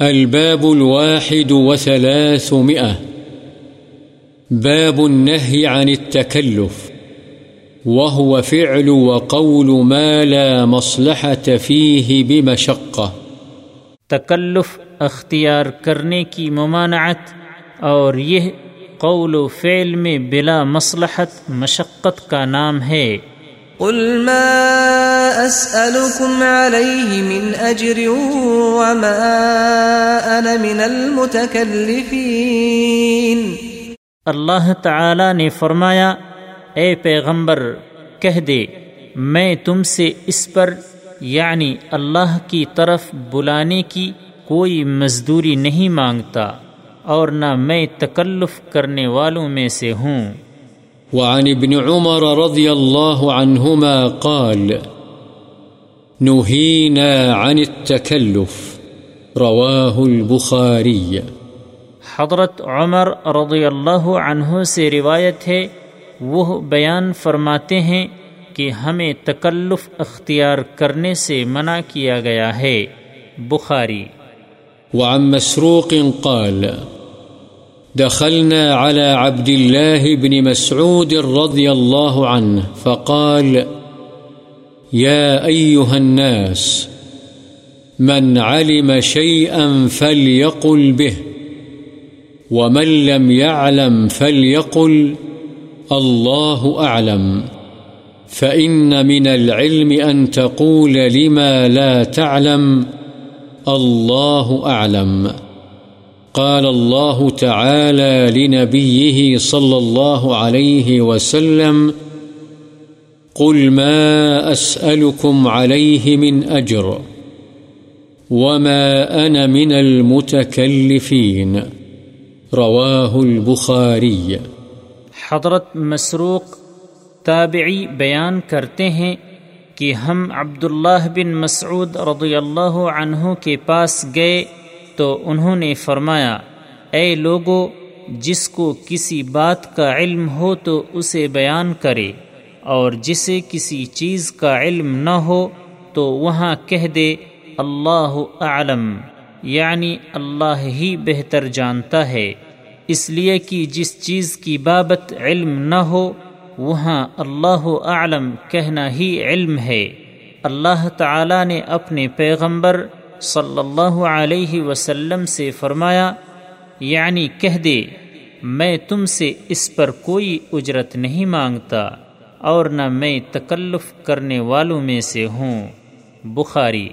الباب الواحد وثلاثمئة باب النهي عن التكلف. وهو فعل وقول ما لا مصلحة فيه بمشقة. تکلف اختیار کرنے کی ممانعت اور یہ قول و فعل میں بلا مصلحت، مشقت کا نام ہے۔ قل ما أسألكم عليه من أجر وما أنا من المتكلفين. اللہ تعالی نے فرمایا، اے پیغمبر، کہہ دے، میں تم سے اس پر یعنی اللہ کی طرف بلانے کی کوئی مزدوری نہیں مانگتا، اور نہ میں تکلف کرنے والوں میں سے ہوں۔ وعن ابن عمر رضي الله عنهما قال نهينا عن التكلف رواه البخاري حضرت عمر رضی اللہ عنہ سے روایت ہے وہ بیان فرماتے ہیں کہ ہمیں تکلف اختیار کرنے سے منع کیا گیا ہے۔ بخاری۔ وعن مسروق قال دخلنا على عبد الله بن مسعود رضي الله عنه فقال، يا أيها الناس، من علم شيئا فليقل به، ومن لم يعلم فليقل، الله أعلم، فإن من العلم أن تقول لما لا تعلم، الله أعلم. قال الله تعالى لنبيه صلى الله عليه وسلم، قل ما أسألكم عليه من أجر وما أنا من المتكلفين رواه البخاري حضرت مسروق تابعی بیان کرتے ہیں کہ ہم عبداللہ بن مسعود رضی اللہ عنہ کے پاس گئے تو انہوں نے فرمایا، اے لوگو، جس کو کسی بات کا علم ہو تو اسے بیان کرے، اور جسے کسی چیز کا علم نہ ہو تو وہاں کہہ دے، اللہ اعلم یعنی اللہ ہی بہتر جانتا ہے۔ اس لیے کہ جس چیز کی بابت علم نہ ہو، وہاں اللہ اعلم کہنا ہی علم ہے۔ اللہ تعالی نے اپنے پیغمبر صلی اللہ علیہ وسلم سے فرمایا یعنی کہہ دے، میں تم سے اس پر کوئی اجرت نہیں مانگتا اور نہ میں تکلف کرنے والوں میں سے ہوں۔ بخاری